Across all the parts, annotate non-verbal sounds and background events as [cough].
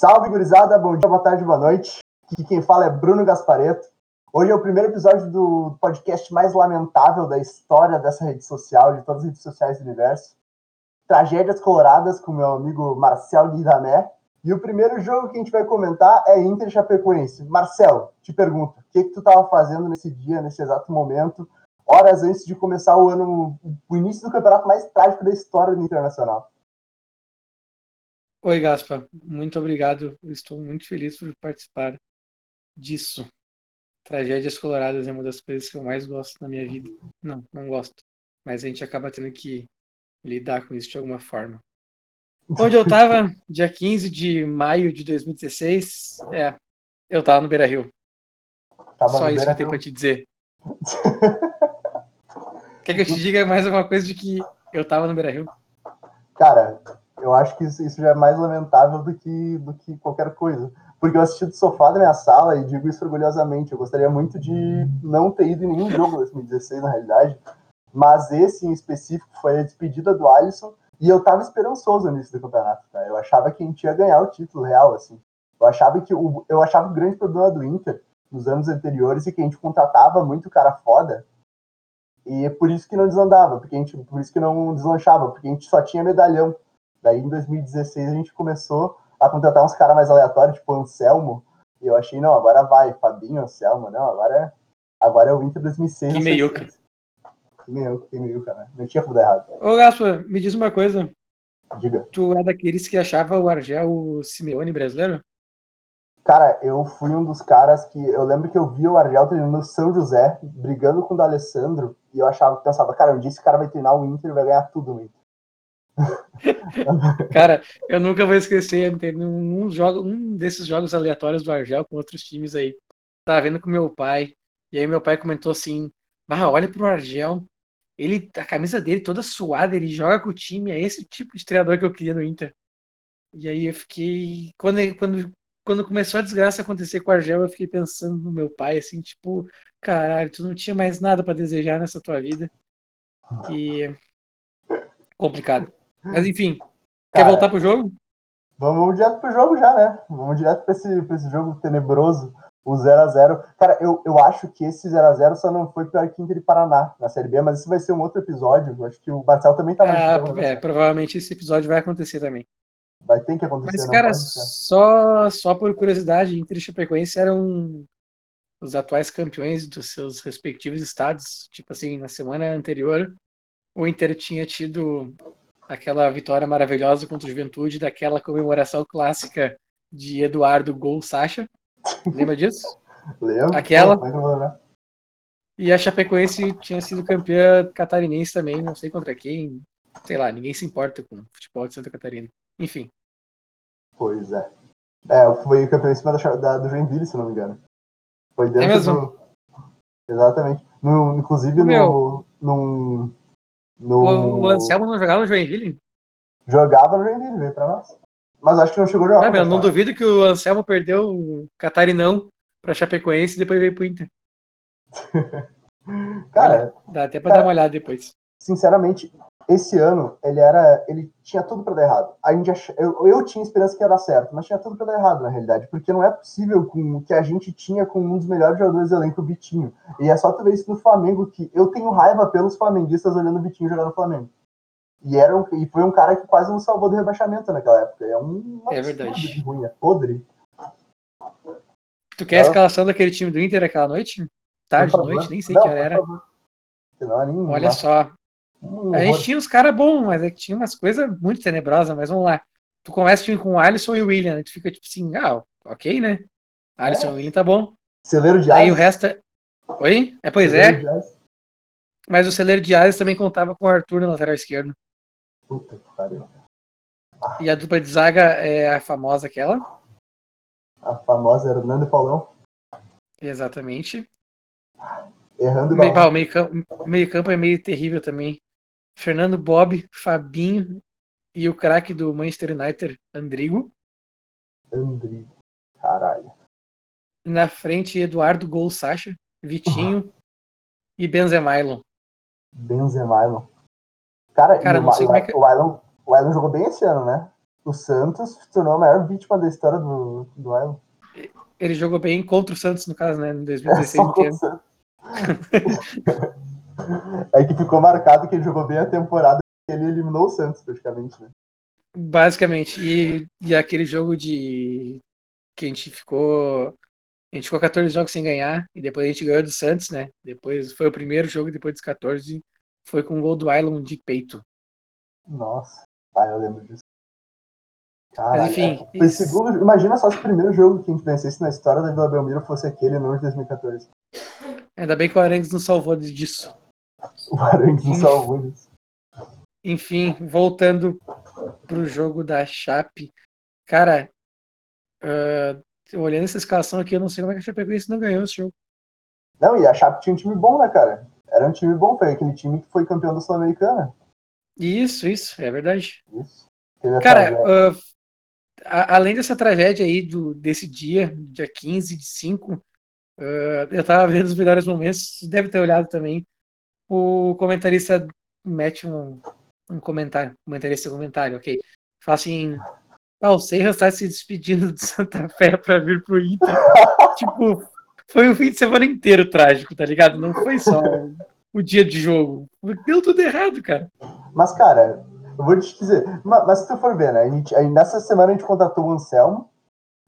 Salve, gurizada! Bom dia, boa tarde, boa noite. Aqui quem fala é Bruno Gaspareto. Hoje é o primeiro episódio do podcast mais lamentável da história dessa rede social, de todas as redes sociais do universo. Tragédias Coloradas com meu amigo Marcel Guidamé. E o primeiro jogo que a gente vai comentar é Inter Chapecoense. Marcel, te pergunto, o que, que tu estava fazendo nesse dia, nesse exato momento, horas antes de começar o ano, o início do campeonato mais trágico da história do Internacional? Oi, Gaspa. Muito obrigado. estou muito feliz por participar disso. Tragédias Coloradas é uma das coisas que eu mais gosto na minha vida. Não, não gosto. Mas a gente acaba tendo que lidar com isso de alguma forma. Onde eu estava, [laughs] dia 15 de maio de 2016, é, eu estava no Beira Rio. Tava Só isso que eu tenho para te dizer. [laughs] Quer que eu te diga mais alguma coisa de que eu estava no Beira Rio? Cara, eu acho que isso, isso, já é mais lamentável do que, do que qualquer coisa. Porque eu assisti do sofá da minha sala e digo isso orgulhosamente. Eu gostaria muito de não ter ido em nenhum jogo em 2016, na realidade. Mas esse em específico foi a despedida do Alisson. E eu tava esperançoso no início do campeonato. Tá? Eu achava que a gente ia ganhar o título real, assim. Eu achava que o, eu achava o grande problema do Inter nos anos anteriores e que a gente contratava muito cara foda. E é por isso que não desandava, porque a gente, por isso que não deslanchava, porque a gente só tinha medalhão. Daí em 2016 a gente começou a contratar uns caras mais aleatórios, tipo o Anselmo, e eu achei, não, agora vai, Fabinho, Anselmo, não, agora é, agora é o Inter 2006. Que meiuca. Que meiuca, que meiuca, né? Não tinha tudo errado. Ô, Gaspar, me diz uma coisa. Diga. Tu é daqueles que achava o Argel o Simeone brasileiro? Cara, eu fui um dos caras que. Eu lembro que eu vi o Argel treinando no São José, brigando com o D'Alessandro, e eu achava, pensava, cara, um dia esse cara vai treinar o Inter e vai ganhar tudo no Inter. [laughs] Cara, eu nunca vou esquecer um, jogo, um desses jogos aleatórios do Argel com outros times aí. Tava vendo com meu pai, e aí meu pai comentou assim: ah, olha pro Argel, ele, a camisa dele toda suada, ele joga com o time, é esse tipo de treinador que eu queria no Inter. E aí eu fiquei. Quando, quando, quando começou a desgraça acontecer com o Argel, eu fiquei pensando no meu pai, assim, tipo, caralho, tu não tinha mais nada para desejar nessa tua vida. E. complicado. Mas enfim, Cara, quer voltar pro jogo? Vamos direto pro jogo já, né? Vamos direto pra esse, pra esse jogo tenebroso, o 0x0. Cara, eu, eu acho que esse 0x0 só não foi pior que Inter e Paraná na Série B, mas isso vai ser um outro episódio. Eu acho que o Marcel também tá ah, É, provavelmente esse episódio vai acontecer também. Vai ter que acontecer. Mas, cara, só, só por curiosidade, Inter e Chapecoense eram os atuais campeões dos seus respectivos estados. Tipo assim, na semana anterior, o Inter tinha tido aquela vitória maravilhosa contra o Juventude, daquela comemoração clássica de Eduardo Gol Sacha. Lembra disso? [laughs] Lembro. Aquela. E a Chapecoense tinha sido campeã catarinense também, não sei contra quem. Sei lá, ninguém se importa com o futebol de Santa Catarina. Enfim. Pois é. É, foi campeão em cima da, da, do Joinville, se não me engano. Foi dentro é mesmo? do. Exatamente. No, inclusive, no, num, no... O, o Anselmo não jogava no Joinville? Jogava no Joinville, veio pra nós. Mas acho que não chegou a jogar. Não, não duvido que o Anselmo perdeu o Catarinão pra Chapecoense e depois veio pro Inter. [laughs] cara, dá até pra cara, dar uma olhada depois. Sinceramente, esse ano ele era, ele tinha tudo para dar errado. A gente ach... eu, eu tinha esperança que ia dar certo, mas tinha tudo para dar errado na realidade, porque não é possível com o que a gente tinha com um dos melhores jogadores do elenco, o Vitinho. E é só tu ver isso no Flamengo que eu tenho raiva pelos flamenguistas olhando o Vitinho jogar no Flamengo. E era um, e foi um cara que quase nos salvou do rebaixamento naquela época. É um é verdade. ruim, é podre. Tu quer a escalação daquele time do Inter aquela noite? Tarde, noite, nem sei não, que hora era. Olha sá. Só, a gente tinha uns caras bons, mas é que tinha umas coisas muito tenebrosas, mas vamos lá. Tu começa o time com o Alisson e o William, né? tu fica tipo assim, ah, ok, né? Alisson é. e William tá bom. Celeiro de Aí o resto é... Oi? É, pois é. Mas o celeiro de Ares também contava com o Arthur no lateral esquerdo. Puta que pariu. E a dupla de zaga é a famosa aquela? A famosa Hernando e Paulão. Exatamente. Errando meio, o meio campo, meio campo é meio terrível também. Fernando Bob, Fabinho e o craque do Manchester United, Andrigo. Andrigo, caralho. Na frente, Eduardo Gol Sacha, Vitinho uhum. e Benzemailon. Benzemailon. Cara, Cara não o, sei o, como é que... o, Ailon, o jogou bem esse ano, né? o Santos se tornou a maior vítima da história do, do Island. Ele jogou bem contra o Santos, no caso, né? Em 2016 É, só [laughs] [laughs] é que ficou marcado que ele jogou bem a temporada que ele eliminou o Santos, praticamente, né? Basicamente. E, e aquele jogo de. que a gente ficou. A gente ficou 14 jogos sem ganhar, e depois a gente ganhou do Santos, né? Depois foi o primeiro jogo, depois dos 14, foi com o gol do Island de peito. Nossa, ah, eu lembro disso. Cara, Mas, enfim, é, foi isso- segundo, imagina só se o primeiro jogo que a gente vencesse na história da Vila Belmiro fosse aquele, não de 2014. Ainda bem que o Arangues não salvou disso. [laughs] O Arangues não salvou isso. Enfim, voltando pro jogo da Chape. Cara, ah, olhando essa escalação aqui, eu não sei como é que a Chapecoense não ganhou esse jogo. Não, e a Chape tinha um time bom, né, cara? Era um time bom, foi aquele time que foi campeão da Sul-Americana. Isso, isso, é verdade. Isso. Cara, ah, a- além dessa tragédia aí do, desse dia, dia 15 de 5, ah, eu tava vendo os melhores momentos, deve ter olhado também. O comentarista mete um, um comentário, comentarista comentário, ok. Fala assim, ah, o Serra está se despedindo do Santa Fé para vir pro Inter. [laughs] tipo, foi um fim de semana inteiro trágico, tá ligado? Não foi só o dia de jogo. Deu tudo errado, cara. Mas, cara, eu vou te dizer, ma- mas, se tu for ver, né? A gente, aí nessa semana a gente contratou o Anselmo,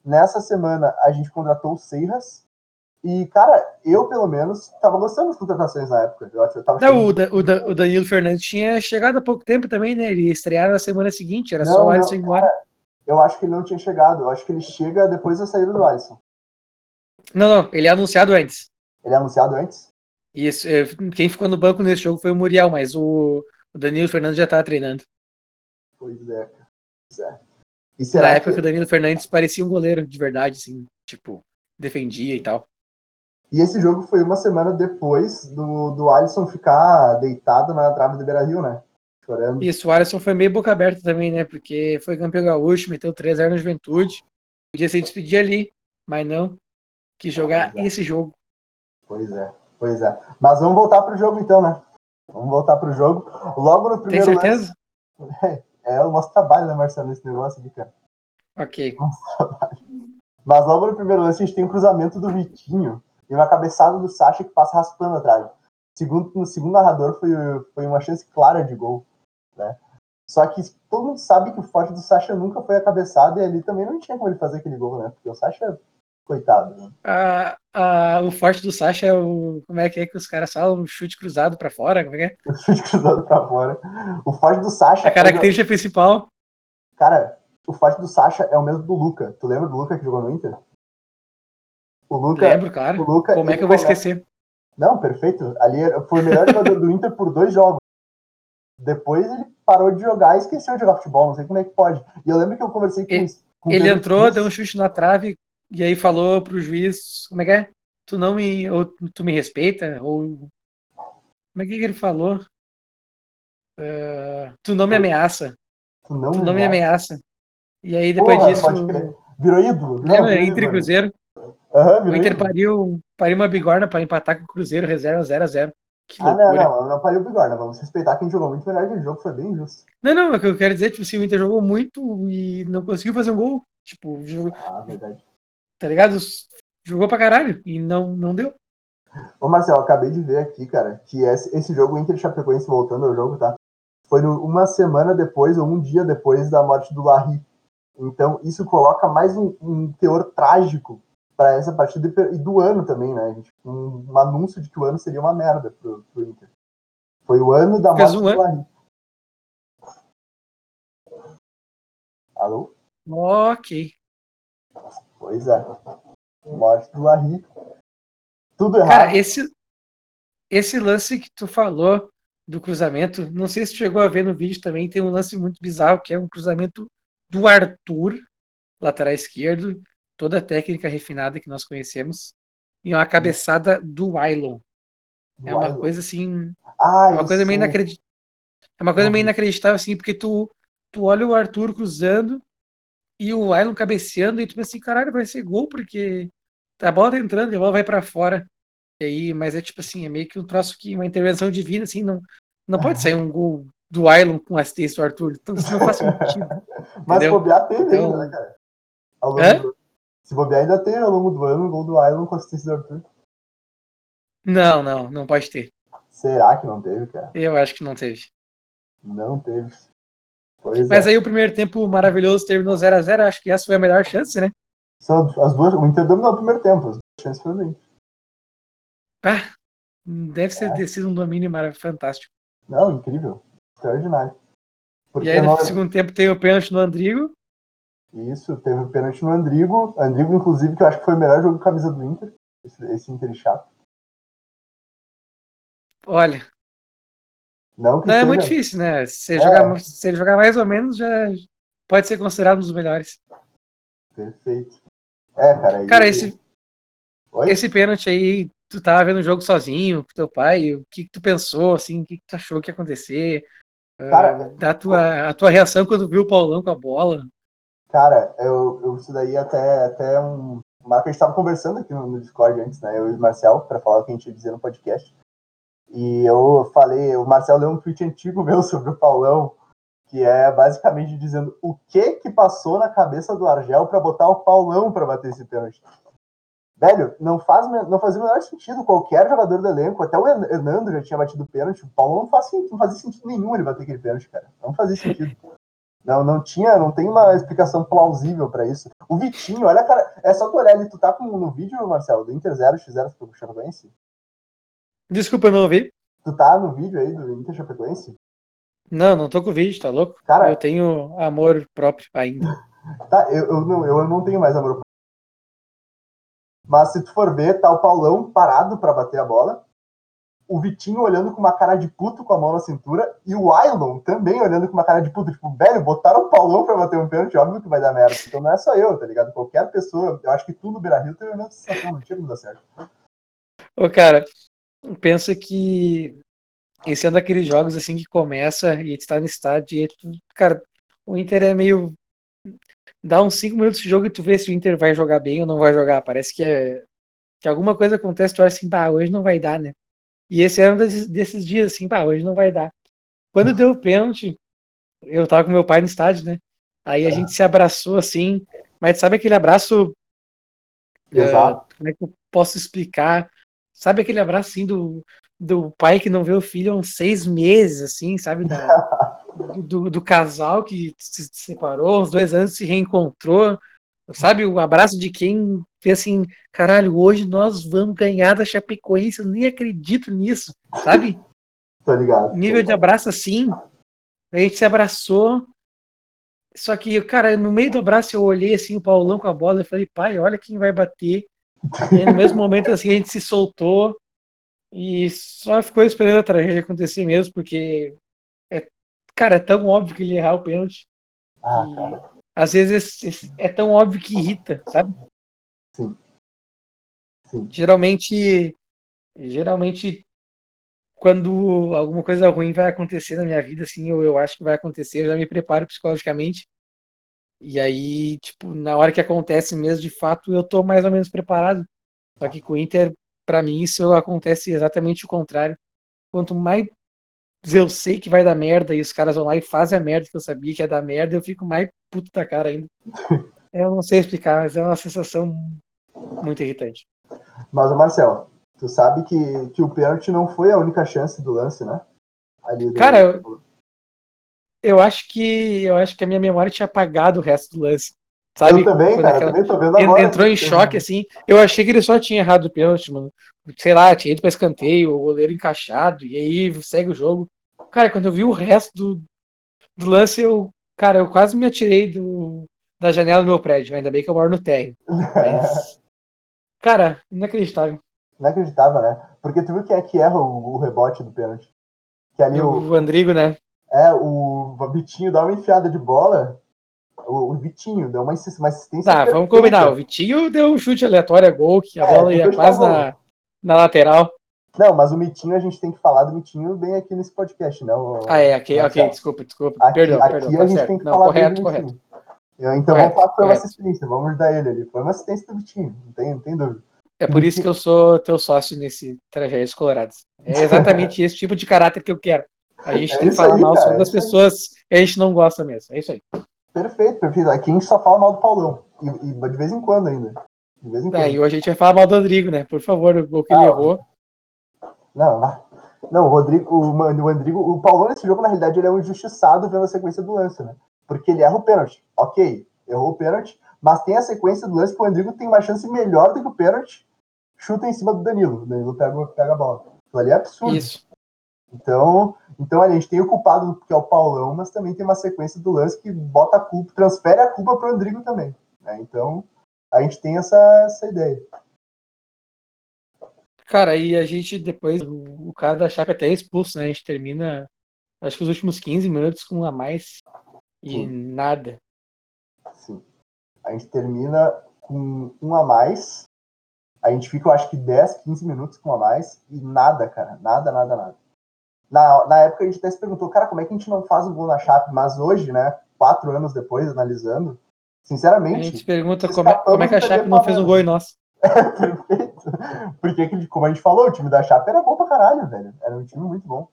nessa semana a gente contratou o Seiras, e, cara, eu, pelo menos, tava gostando das contratações na época. Eu, tava Não, o, Da- o, Da- o Danilo Fernandes tinha chegado há pouco tempo também, né? Ele ia estrear na semana seguinte, era Não, só o não, Alisson ir embora. eu acho que ele não tinha chegado, eu acho que ele chega depois da saída do Alisson. Não, não, ele é anunciado antes. Ele é anunciado antes? Isso, é, quem ficou no banco nesse jogo foi o Muriel, mas o, Danilo Fernandes já tava treinando. Pois é, cara. Pois é. E Na será época que que... o Danilo Fernandes parecia um goleiro de verdade, assim, tipo, defendia e tal. E esse jogo foi uma semana depois do, do Alisson ficar deitado na trave do Beira-Rio, né? Chorando. Isso, o Alisson foi meio boca aberta também, né? Porque foi campeão gaúcho, meteu 3x na juventude. Podia se despedir ali, mas não. Quis jogar é. esse jogo. Pois é, pois é. Mas vamos voltar pro jogo então, né? Vamos voltar pro jogo. Logo no Tem primeiro certeza? lance. [laughs] É o nosso trabalho, né, Marcelo, esse negócio aqui, cara. Ok. Mas logo no primeiro lance a gente tem um cruzamento do Vitinho e uma cabeçada do Sacha que passa raspando atrás. Segundo, no segundo narrador foi, foi uma chance clara de gol, né? Só que todo mundo sabe que o forte do Sacha nunca foi a cabeçada e ali também não tinha como ele fazer aquele gol, né? Porque o Sacha, coitado, né? Ah, ah, o forte do Sacha é o. Como é que é que os caras falam? Um chute cruzado pra fora? Como é que é? O [laughs] chute cruzado pra fora. O forte do Sacha. A característica principal. Cara, o forte do Sacha é o mesmo do Luca. Tu lembra do Luca que jogou no Inter? O Luca. Lembro, claro. O Luca Como é que eu vou começa- esquecer? Não, perfeito. Ali era- foi o melhor jogador do Inter por dois jogos. Depois ele parou de jogar e esqueceu de jogar futebol. Não sei como é que pode. E eu lembro que eu conversei com, Ele- com Ele Pedro entrou, Cruz. deu um chute na trave e aí falou pro juiz, como é que é? Tu não me, ou tu me respeita, ou como é que ele falou? Ah, tu não me ameaça, Tu não, tu me não me mata. ameaça. E aí depois Porra, disso. Virou ídolo. Não, lembra, virou Inter e ídolo. Cruzeiro, Aham, o Inter pariu, pariu uma bigorna pra empatar com o Cruzeiro, reserva 0 a 0 Que Ah, não, não, não pariu o bigorna. Vamos respeitar quem jogou muito melhor aquele jogo, foi bem justo. Não, não, é o que eu quero dizer, tipo, assim, o Inter jogou muito e não conseguiu fazer um gol. Tipo, jogou, Ah, verdade. tá ligado? Jogou pra caralho e não, não deu. Ô, Marcelo, eu acabei de ver aqui, cara, que esse, esse jogo, o Inter Chapecoense, voltando ao jogo, tá? Foi uma semana depois, ou um dia depois da morte do Larry. Então, isso coloca mais um, um teor trágico para essa partida e do ano também, né? gente? Um, um anúncio de que o ano seria uma merda pro, pro Inter. Foi o ano da morte um do Larry. Alô? Ok. Pois é. Morte do Larry. Tudo errado. Cara, esse, esse lance que tu falou do cruzamento, não sei se tu chegou a ver no vídeo também, tem um lance muito bizarro, que é um cruzamento do Arthur, lateral esquerdo, toda a técnica refinada que nós conhecemos, e uma cabeçada do do É uma Ailon. coisa assim, Ah, é uma coisa meio isso. inacreditável. É uma coisa meio inacreditável, assim, porque tu, tu olha o Arthur cruzando e o Ailon cabeceando, e tu pensa assim, caralho, vai ser gol, porque a bola tá entrando e a bola vai pra fora. E aí, mas é tipo assim, é meio que um troço que uma intervenção divina, assim, não, não pode sair um gol do Ailon com assistência do Arthur. Então isso não faz sentido. [laughs] Mas bobear teve Então- ainda, né, cara? Ao longo do- Se bobear ainda tem ao longo do ano o gol do Island com assistência do Arthur. Não, não, não pode ter. Será que não teve, cara? Eu acho que não teve. Não teve. Pois Mas é. aí o primeiro tempo maravilhoso terminou 0x0. Acho que essa foi a melhor chance, né? São as duas, o Inter dominou o primeiro tempo. As duas chances foram Inter. Ah, deve É. ter sido um domínio fantástico. Não, incrível. Extraordinário. Porque E aí no segundo tempo tem o pênalti no Andrigo. Isso, teve o pênalti no Andrigo. Andrigo, inclusive, que eu acho que foi o melhor jogo de camisa do Inter. Esse, esse Inter chato. Olha, Não não é seja- muito difícil, né? Se, ele É. jogar, se ele jogar mais ou menos, já pode ser considerado um dos melhores. Perfeito. É, cara. Cara, esse, Oi? esse pênalti aí, tu tava vendo o jogo sozinho com teu pai, o que, que tu pensou, assim, o que, que tu achou que ia acontecer? Cara, Ah, da tua, a tua reação quando viu o Paulão com a bola. Cara, eu, eu até, até um. Que a gente estava conversando aqui no, no Discord antes, né? Eu e o Marcel, para falar o que a gente ia dizer no podcast. E eu falei, o Marcel leu um tweet antigo meu [laughs] sobre o Paulão, que é basicamente dizendo o que que passou na cabeça do Argel para botar o Paulão para bater esse pênalti. Velho, não, faz, não fazia o menor sentido. Qualquer jogador do elenco, até o Her- Hernando já tinha batido pênalti. O Paulão não, faz, não fazia sentido nenhum ele bater aquele pênalti, cara. Não fazia sentido. Não, não tinha, não tem uma explicação plausível pra isso. O Vitinho, olha, cara, é só tu olhar ali, tu tá com, no vídeo, Marcelo, do Inter 0 x 0 pro Chapecoense? Desculpa, eu não ouvi. Tu tá no vídeo aí do Inter Chapecoense? Não, não tô com vídeo, tá louco? Cara, Eu tenho amor próprio ainda. [laughs] tá, eu, eu, não, eu não tenho mais amor. Mas se tu for ver, tá o Paulão parado pra bater a bola, o Vitinho olhando com uma cara de puto com a mão na cintura, e o Ailon também olhando com uma cara de puto, tipo, velho, botaram o Paulão pra bater um pênalti, óbvio que vai dar merda. Então não é só eu, tá ligado? Qualquer pessoa, eu acho que tu no Beira-Rio teve a mesma sensação, não tinha como dar certo. Ô, cara, pensa que esse é um daqueles jogos assim que começa e tu tá no estádio e tu, cara, o Inter é meio. Dá uns 5 minutos de jogo e tu vê se o Inter vai jogar bem ou não vai jogar. Parece que, é, que alguma coisa acontece, tu acha assim, bah, hoje não vai dar, né? E esse era um desses, desses dias, assim, bah, hoje não vai dar. Quando deu o pênalti, eu tava com meu pai no estádio, né? Aí a gente se abraçou assim, mas sabe aquele abraço. Exato. eh, como é que eu posso explicar? Sabe aquele abraço assim do, do pai que não vê o filho há uns seis meses, assim, sabe? Da, [laughs] do, do casal que se separou, uns dois anos se reencontrou, sabe? O abraço de quem vê assim, caralho, hoje nós vamos ganhar da Chapecoense, eu nem acredito nisso, sabe? [laughs] Tô ligado. Nível de abraço assim, a gente se abraçou, só que, cara, no meio do abraço eu olhei assim o Paulão com a bola e falei, pai, olha quem vai bater. E no mesmo momento assim a gente se soltou e só ficou esperando a tragédia acontecer mesmo, porque é, cara, é tão óbvio que ele ia errar o pênalti. Ah, E, cara. Às vezes esse- é tão óbvio que irrita, sabe? Sim. Sim. Geralmente, geralmente quando alguma coisa ruim vai acontecer na minha vida, assim, eu, eu acho que vai acontecer, eu já me preparo psicologicamente. E aí, tipo, na hora que acontece mesmo, de fato, eu tô mais ou menos preparado. Só que com o Inter, pra mim, isso acontece exatamente o contrário. Quanto mais eu sei que vai dar merda e os caras vão lá e fazem a merda que eu sabia que ia dar merda, eu fico mais puto da cara ainda. [laughs] Eu não sei explicar, mas é uma sensação muito irritante. Mas, Marcel, tu sabe que, que o pênalti não foi a única chance do lance, né? Do- Cara, eu- Eu acho que eu acho que a minha memória tinha apagado o resto do lance. Sabe? eu também, cara, aquela- eu também tô vendo En- agora. Entrou em choque, assim. Eu achei que ele só tinha errado o pênalti, mano. Sei lá, tinha ido pra escanteio, o goleiro encaixado, e aí segue o jogo. Cara, quando eu vi o resto do, do lance, eu, cara, eu quase me atirei do, da janela do meu prédio. Ainda bem que eu moro no térreo. Mas, [laughs] cara, inacreditável. Inacreditável, né? Porque tu viu quem é que erra o, o rebote do pênalti? Que ali o, O Andrigo, né? é, o Vitinho dá uma enfiada de bola. O, o Vitinho deu uma, uma assistência. Tá, vamos perfeita. combinar. O Vitinho deu um chute aleatório a gol, que a É, bola ia quase na, na lateral. Não, mas o Mitinho, a gente tem que falar do Mitinho bem aqui nesse podcast, né? O- Ah, é, ok, ok, desculpa, desculpa. Aqui, perdão, aqui perdão. a Tá gente certo. tem que Não, falar correto, do correto. Eu- Então Correto, vamos falar que foi uma correto. assistência, vamos ajudar ele ali. Foi uma assistência do Vitinho, não tem, não tem dúvida. É por isso que eu sou teu sócio nesse Tragédias Coloradas. É exatamente [laughs] esse tipo de caráter que eu quero. A gente É tem que falar aí, mal cara, sobre é as aí. pessoas que a gente não gosta mesmo. É isso aí. Perfeito, perfeito. Aqui a gente só fala mal do Paulão. E, e de vez em quando ainda. De vez em quando. É, e hoje a gente vai falar mal do Rodrigo, né? Por favor, o gol que ele Ah, errou. Não, não. O Rodrigo, o, mano, o Rodrigo, o Paulão nesse jogo, na realidade, ele é um injustiçado vendo a sequência do lance, né? Porque ele erra o pênalti. Ok, errou o pênalti, mas tem a sequência do lance que o Rodrigo tem uma chance melhor do que o pênalti, chuta em cima do Danilo. O Danilo pega, pega a bola. Aquilo ali é absurdo. Isso. Então, então a gente tem o culpado, que é o Paulão, mas também tem uma sequência do lance que bota a culpa, transfere a culpa pro Rodrigo também. né? Então, a gente tem essa, essa ideia. Cara, e a gente depois, o, o cara da Chape até é expulso, né? A gente termina, acho que os últimos 15 minutos com um a mais e Sim. nada. Sim. A gente termina com um a mais. A gente fica, eu acho que 10, 15 minutos com um a mais e nada, cara. Nada, nada, nada. Na, na época a gente até se perguntou, cara, como é que a gente não faz um gol na Chape? Mas hoje, né, quatro anos depois, analisando, A sinceramente, gente pergunta como é, como é que a Chape não fez um gol em nós. [laughs] perfeito. Porque, que- como a gente falou, o time da Chape era bom pra caralho, velho. Era um time muito bom.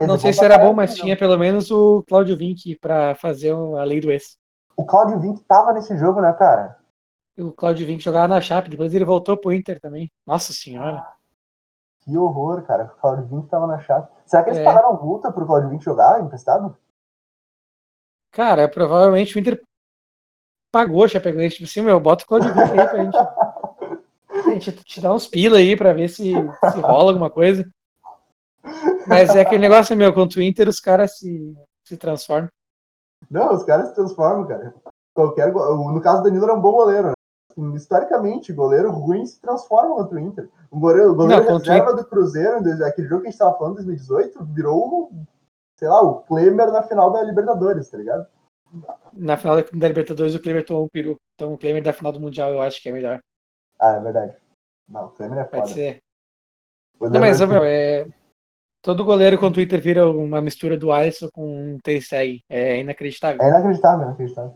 Não dizer, sei se era bom, mas não. tinha pelo menos o Claudio Vinck pra fazer a lei do ex. O Claudio Vinck tava nesse jogo, né, cara? O Claudio Vinck jogava na Chape, depois ele voltou pro Inter também. Nossa senhora. Que horror, cara. O Claudio Vinck tava na Chape. Será que eles É. pagaram multa pro Claudio Vinck jogar emprestado? Cara, provavelmente o Inter pagou a Chapecoense. Tipo assim, meu, bota o Claudio Vinck aí pra gente. [laughs] A gente te dá uns pila aí pra ver se, se rola alguma coisa. Mas é aquele negócio, meu, contra o Inter os caras se, se transformam. Não, os caras se transformam, cara. Qualquer No caso do Danilo era um bom goleiro, né? Historicamente, goleiro ruim se transforma contra o Inter. O goleiro, o goleiro Não, o reserva do Cruzeiro, aquele jogo que a gente tava falando, 2018, virou, sei lá, o Klemer na final da Libertadores, tá ligado? Na final da, Libertadores o Kleber tomou um peru. Então o Kleber da final do Mundial eu acho que é melhor. Ah, é verdade. Não, o Klemer é Pode foda. ser. O Não, mas, Leverkusen- meu, é... todo goleiro contra o Inter vira uma mistura do Alisson com um Tensei. É inacreditável. É inacreditável, é inacreditável.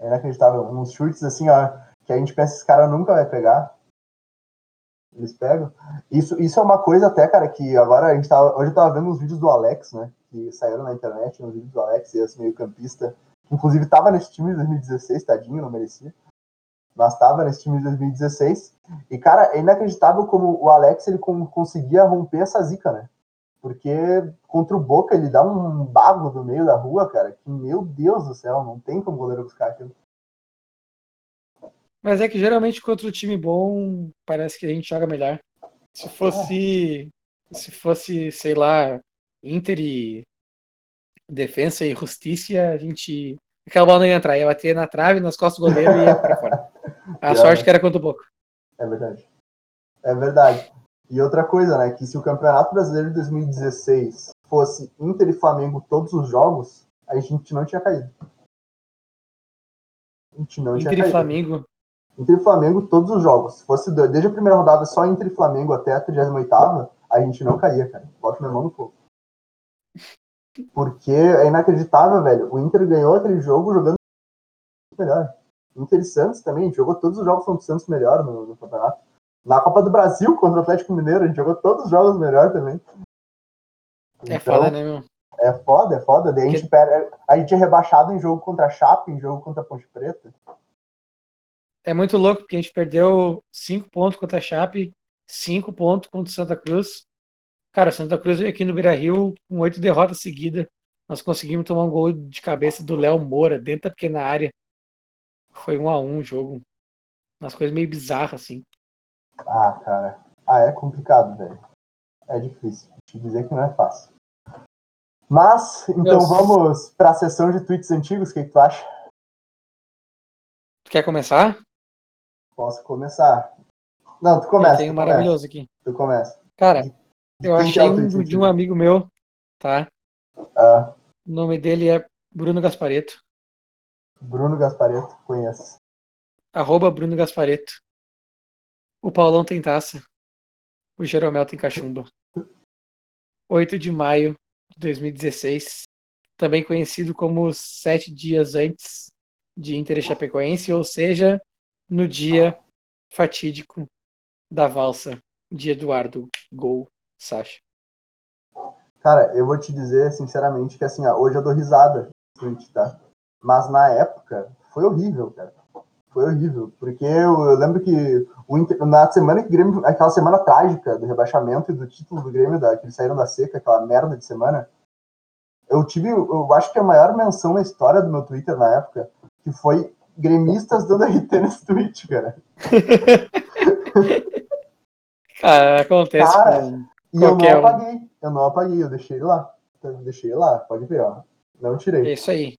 É inacreditável. Uns chutes assim, ó, que a gente pensa que esse cara nunca vai pegar. Eles pegam. Isso, isso é uma coisa até, cara, que agora a gente tava. Hoje eu tava vendo uns vídeos do Alex, né? Que saíram na internet, uns vídeos do Alex, esse meio-campista. Inclusive tava nesse time de 2016, tadinho, não merecia. Mas tava nesse time de 2016. E, cara, é inacreditável como o Alex ele con- conseguia romper essa zica, né? Porque contra o Boca ele dá um bago do meio da rua, cara, que, meu Deus do céu, não tem como o goleiro buscar aquilo. Mas é que geralmente contra o time bom parece que a gente joga melhor. Se fosse. Se fosse, sei lá, Inter e Defensa e Justiça, a gente. Aquela bola não ia entrar, ia bater na trave, nas costas do goleiro e ia pra fora. [laughs] A Pior, sorte né? que era contra o Boca. É verdade. É verdade. E outra coisa, né? Que se o Campeonato Brasileiro de 2016 fosse Inter e Flamengo todos os jogos, a gente não tinha caído. A gente não tinha Inter e caído. Flamengo. Inter e Flamengo todos os jogos. Se fosse desde a primeira rodada só Inter e Flamengo até a 38 a gente não caía, cara. Bota minha mão no fogo. Porque é inacreditável, velho. O Inter ganhou aquele jogo jogando melhor. Inter e Santos também, a gente jogou todos os jogos contra o Santos melhor no, no campeonato. Na Copa do Brasil contra o Atlético Mineiro, a gente jogou todos os jogos melhor também. É Então, foda, né, meu? É foda, é foda. Daí a gente, a gente é rebaixado em jogo contra a Chape, em jogo contra a Ponte Preta. É muito louco, porque a gente perdeu 5 pontos contra a Chape, 5 pontos contra o Santa Cruz. Cara, Santa Cruz veio aqui no Beira Rio com oito derrotas seguidas. Nós conseguimos tomar um gol de cabeça do Léo Moura dentro da pequena área. Foi um a um o jogo. Umas coisas meio bizarras, assim. Ah, cara. Ah, é complicado, velho. É difícil. Te dizer que não é fácil. Mas, então vamos para a sessão de tweets antigos. O que, que tu acha? Tu quer começar? Posso começar? Não, tu Eu começa. tenho um tu maravilhoso aqui. Começa, tu começa. Cara, eu achei um de um amigo meu, tá? Ah, O nome dele é Bruno Gaspareto. Bruno Gaspareto, conheço. Arroba Bruno Gaspareto. O Paulão tem taça. O Jeromel tem cachumba. 8 de maio de 2016. Também conhecido como sete dias antes de Inter e Chapecoense, ou seja, no dia fatídico da valsa de Eduardo Gol Sacha. Cara, eu vou te dizer sinceramente que assim, ó, hoje eu dou risada. Tá? Mas na época foi horrível, cara. Foi horrível. Porque eu, eu lembro que o Inter, na semana que Grêmio. Aquela semana trágica do rebaixamento e do título do Grêmio, da, que eles saíram da seca, aquela merda de semana. Eu tive, eu acho que a maior menção na história do meu Twitter na época, que foi gremistas dando RT nesse tweet, cara. cara, [laughs] acontece. Cara, e eu não apaguei. Um. Eu não apaguei, eu deixei ele lá. Eu deixei ele lá, pode ver, ó. Não tirei. É isso aí.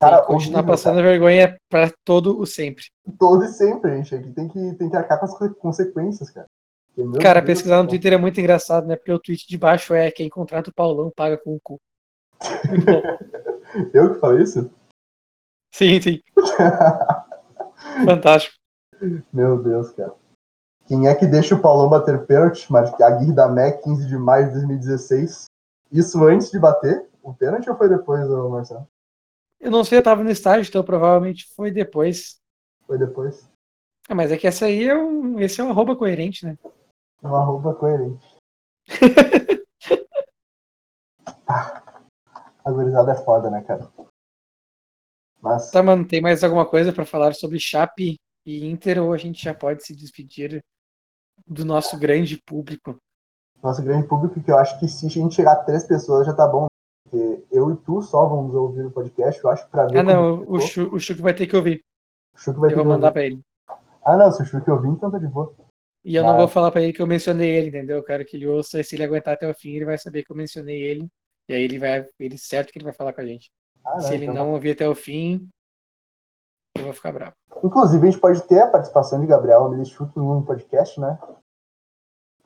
Cara, continuar passando cara. vergonha para todo o sempre. Todo e sempre, gente. Aqui tem que, tem que arcar com as consequências, cara. Porque, cara, Deus pesquisar Deus no Twitter é muito engraçado, né? Porque o tweet de baixo é quem contrata o Paulão paga com o cu. [laughs] eu que falei isso? Sim, sim. [laughs] Fantástico. Meu Deus, cara. Quem é que deixa o Paulão bater pênalti? Aguirre da MEC, 15 de maio de 2016. Isso antes de bater o pênalti ou foi depois, Marcelo? Eu não sei, eu tava no estádio, então provavelmente foi depois. Foi depois? Ah, mas é que essa aí é um. Esse é um arroba coerente, né? É um arroba coerente. [laughs] ah, a gurizada é foda, né, cara? Mas... Tá, mano, tem mais alguma coisa para falar sobre Chape e Inter ou a gente já pode se despedir do nosso grande público? Nosso grande público, que eu acho que se a gente chegar a três pessoas já tá bom. Porque eu e tu só vamos ouvir o podcast, eu acho, pra ver. Ah, não, o, Chu, o Chuck vai ter que ouvir. O Chuck vai eu ter vou mandar pra ele. Ah, não, se o Chuck ouvir, então tá de boa. E eu Mas... não vou falar pra ele que eu mencionei ele, entendeu? Eu quero que ele ouça, se ele aguentar até o fim, ele vai saber que eu mencionei ele. E aí ele vai, ele certo que ele vai falar com a gente. Ah, se ele então... não ouvir até o fim, eu vou ficar bravo. Inclusive, a gente pode ter a participação de Gabriel Milichuto no podcast, né?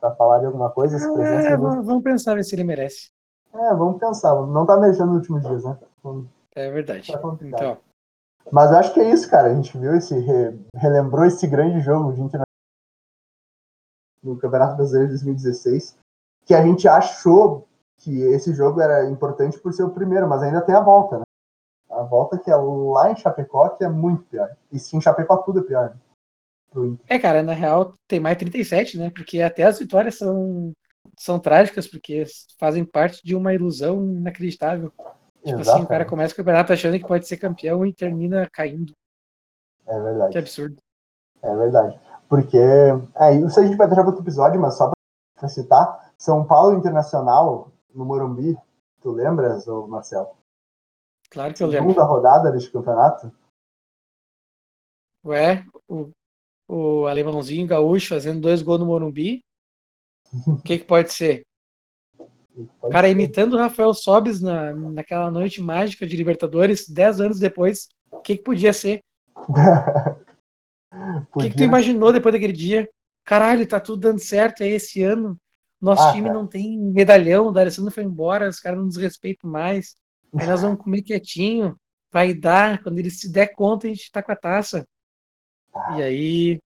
Pra falar de alguma coisa. É, vamos pensar ver se ele merece. É, vamos pensar. Não tá mexendo nos últimos dias, né? É verdade. Tá então. Mas acho que é isso, cara. A gente viu esse. Re, relembrou esse grande jogo de internacional no Campeonato Brasileiro de 2016. Que a gente achou que esse jogo era importante por ser o primeiro, mas ainda tem a volta, né? A volta que é lá em Chapecó, que é muito pior. E sim, em Chapecó tudo é pior. Né? É, cara, na real tem mais 37, né? Porque até as vitórias são são trágicas porque fazem parte de uma ilusão inacreditável. Tipo Exatamente. assim, o cara começa o campeonato achando que pode ser campeão e termina caindo. É verdade. Que absurdo. É verdade. Porque. É, isso a gente vai deixar para outro episódio, mas só para citar, São Paulo Internacional, no Morumbi, tu lembras, ô Marcelo? Claro que eu lembro. Segunda rodada deste campeonato? Ué, o, o alemãozinho gaúcho fazendo dois gols no Morumbi o [laughs] que, que pode ser? O cara imitando o Rafael Sobes na, naquela noite mágica de Libertadores, dez anos depois, o que, que podia ser? O [laughs] que, que tu imaginou depois daquele dia? Caralho, tá tudo dando certo, é esse ano. Nosso ah, time cara. não tem medalhão, o D'Alessandro foi embora, os caras não nos respeitam mais. Aí nós vamos comer quietinho, vai dar, quando ele se der conta, a gente tá com a taça. E aí.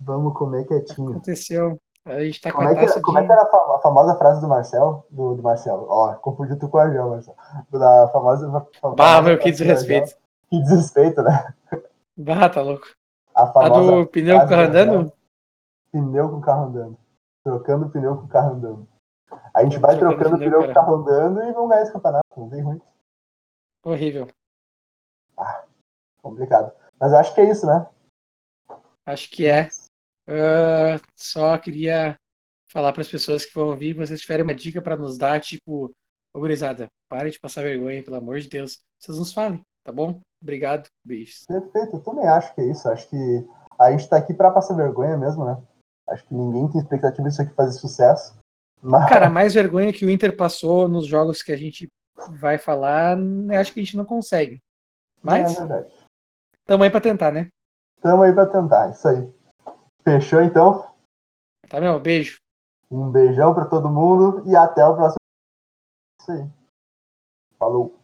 Vamos comer quietinho. Aconteceu. A gente tá como, é que, como é que era a famosa frase do Marcel? Do, do Marcelo? Ó, confundi tu com o Argel, Marcelo. Da famosa. famosa bah, meu, que desrespeito. Que desrespeito, né? Bah, tá louco. A, a do pneu com o carro andando? Pneu com o carro andando. Trocando pneu com o carro andando. A gente vai trocando pneu, com o carro andando e vamos ganhar esse campeonato. Não tem ruim. Horrível. Ah, complicado. Mas acho que é isso, né? Acho que é. Uh, só queria falar para as pessoas que vão ouvir, vocês tiverem uma dica para nos dar, tipo, ô gurizada, pare de passar vergonha, pelo amor de Deus. Vocês nos falem, tá bom? Obrigado, beijos. Perfeito, eu também acho que é isso. Acho que a gente está aqui para passar vergonha mesmo, né? Acho que ninguém tem expectativa disso aqui fazer sucesso. Mas... Cara, mais vergonha que o Inter passou nos jogos que a gente vai falar, acho que a gente não consegue. Mas. É verdade. Tamo aí para tentar, né? Tamo aí para tentar, isso aí. Fechou então? Tá, meu, beijo. Um beijão para todo mundo e até o próximo. Isso aí. Falou.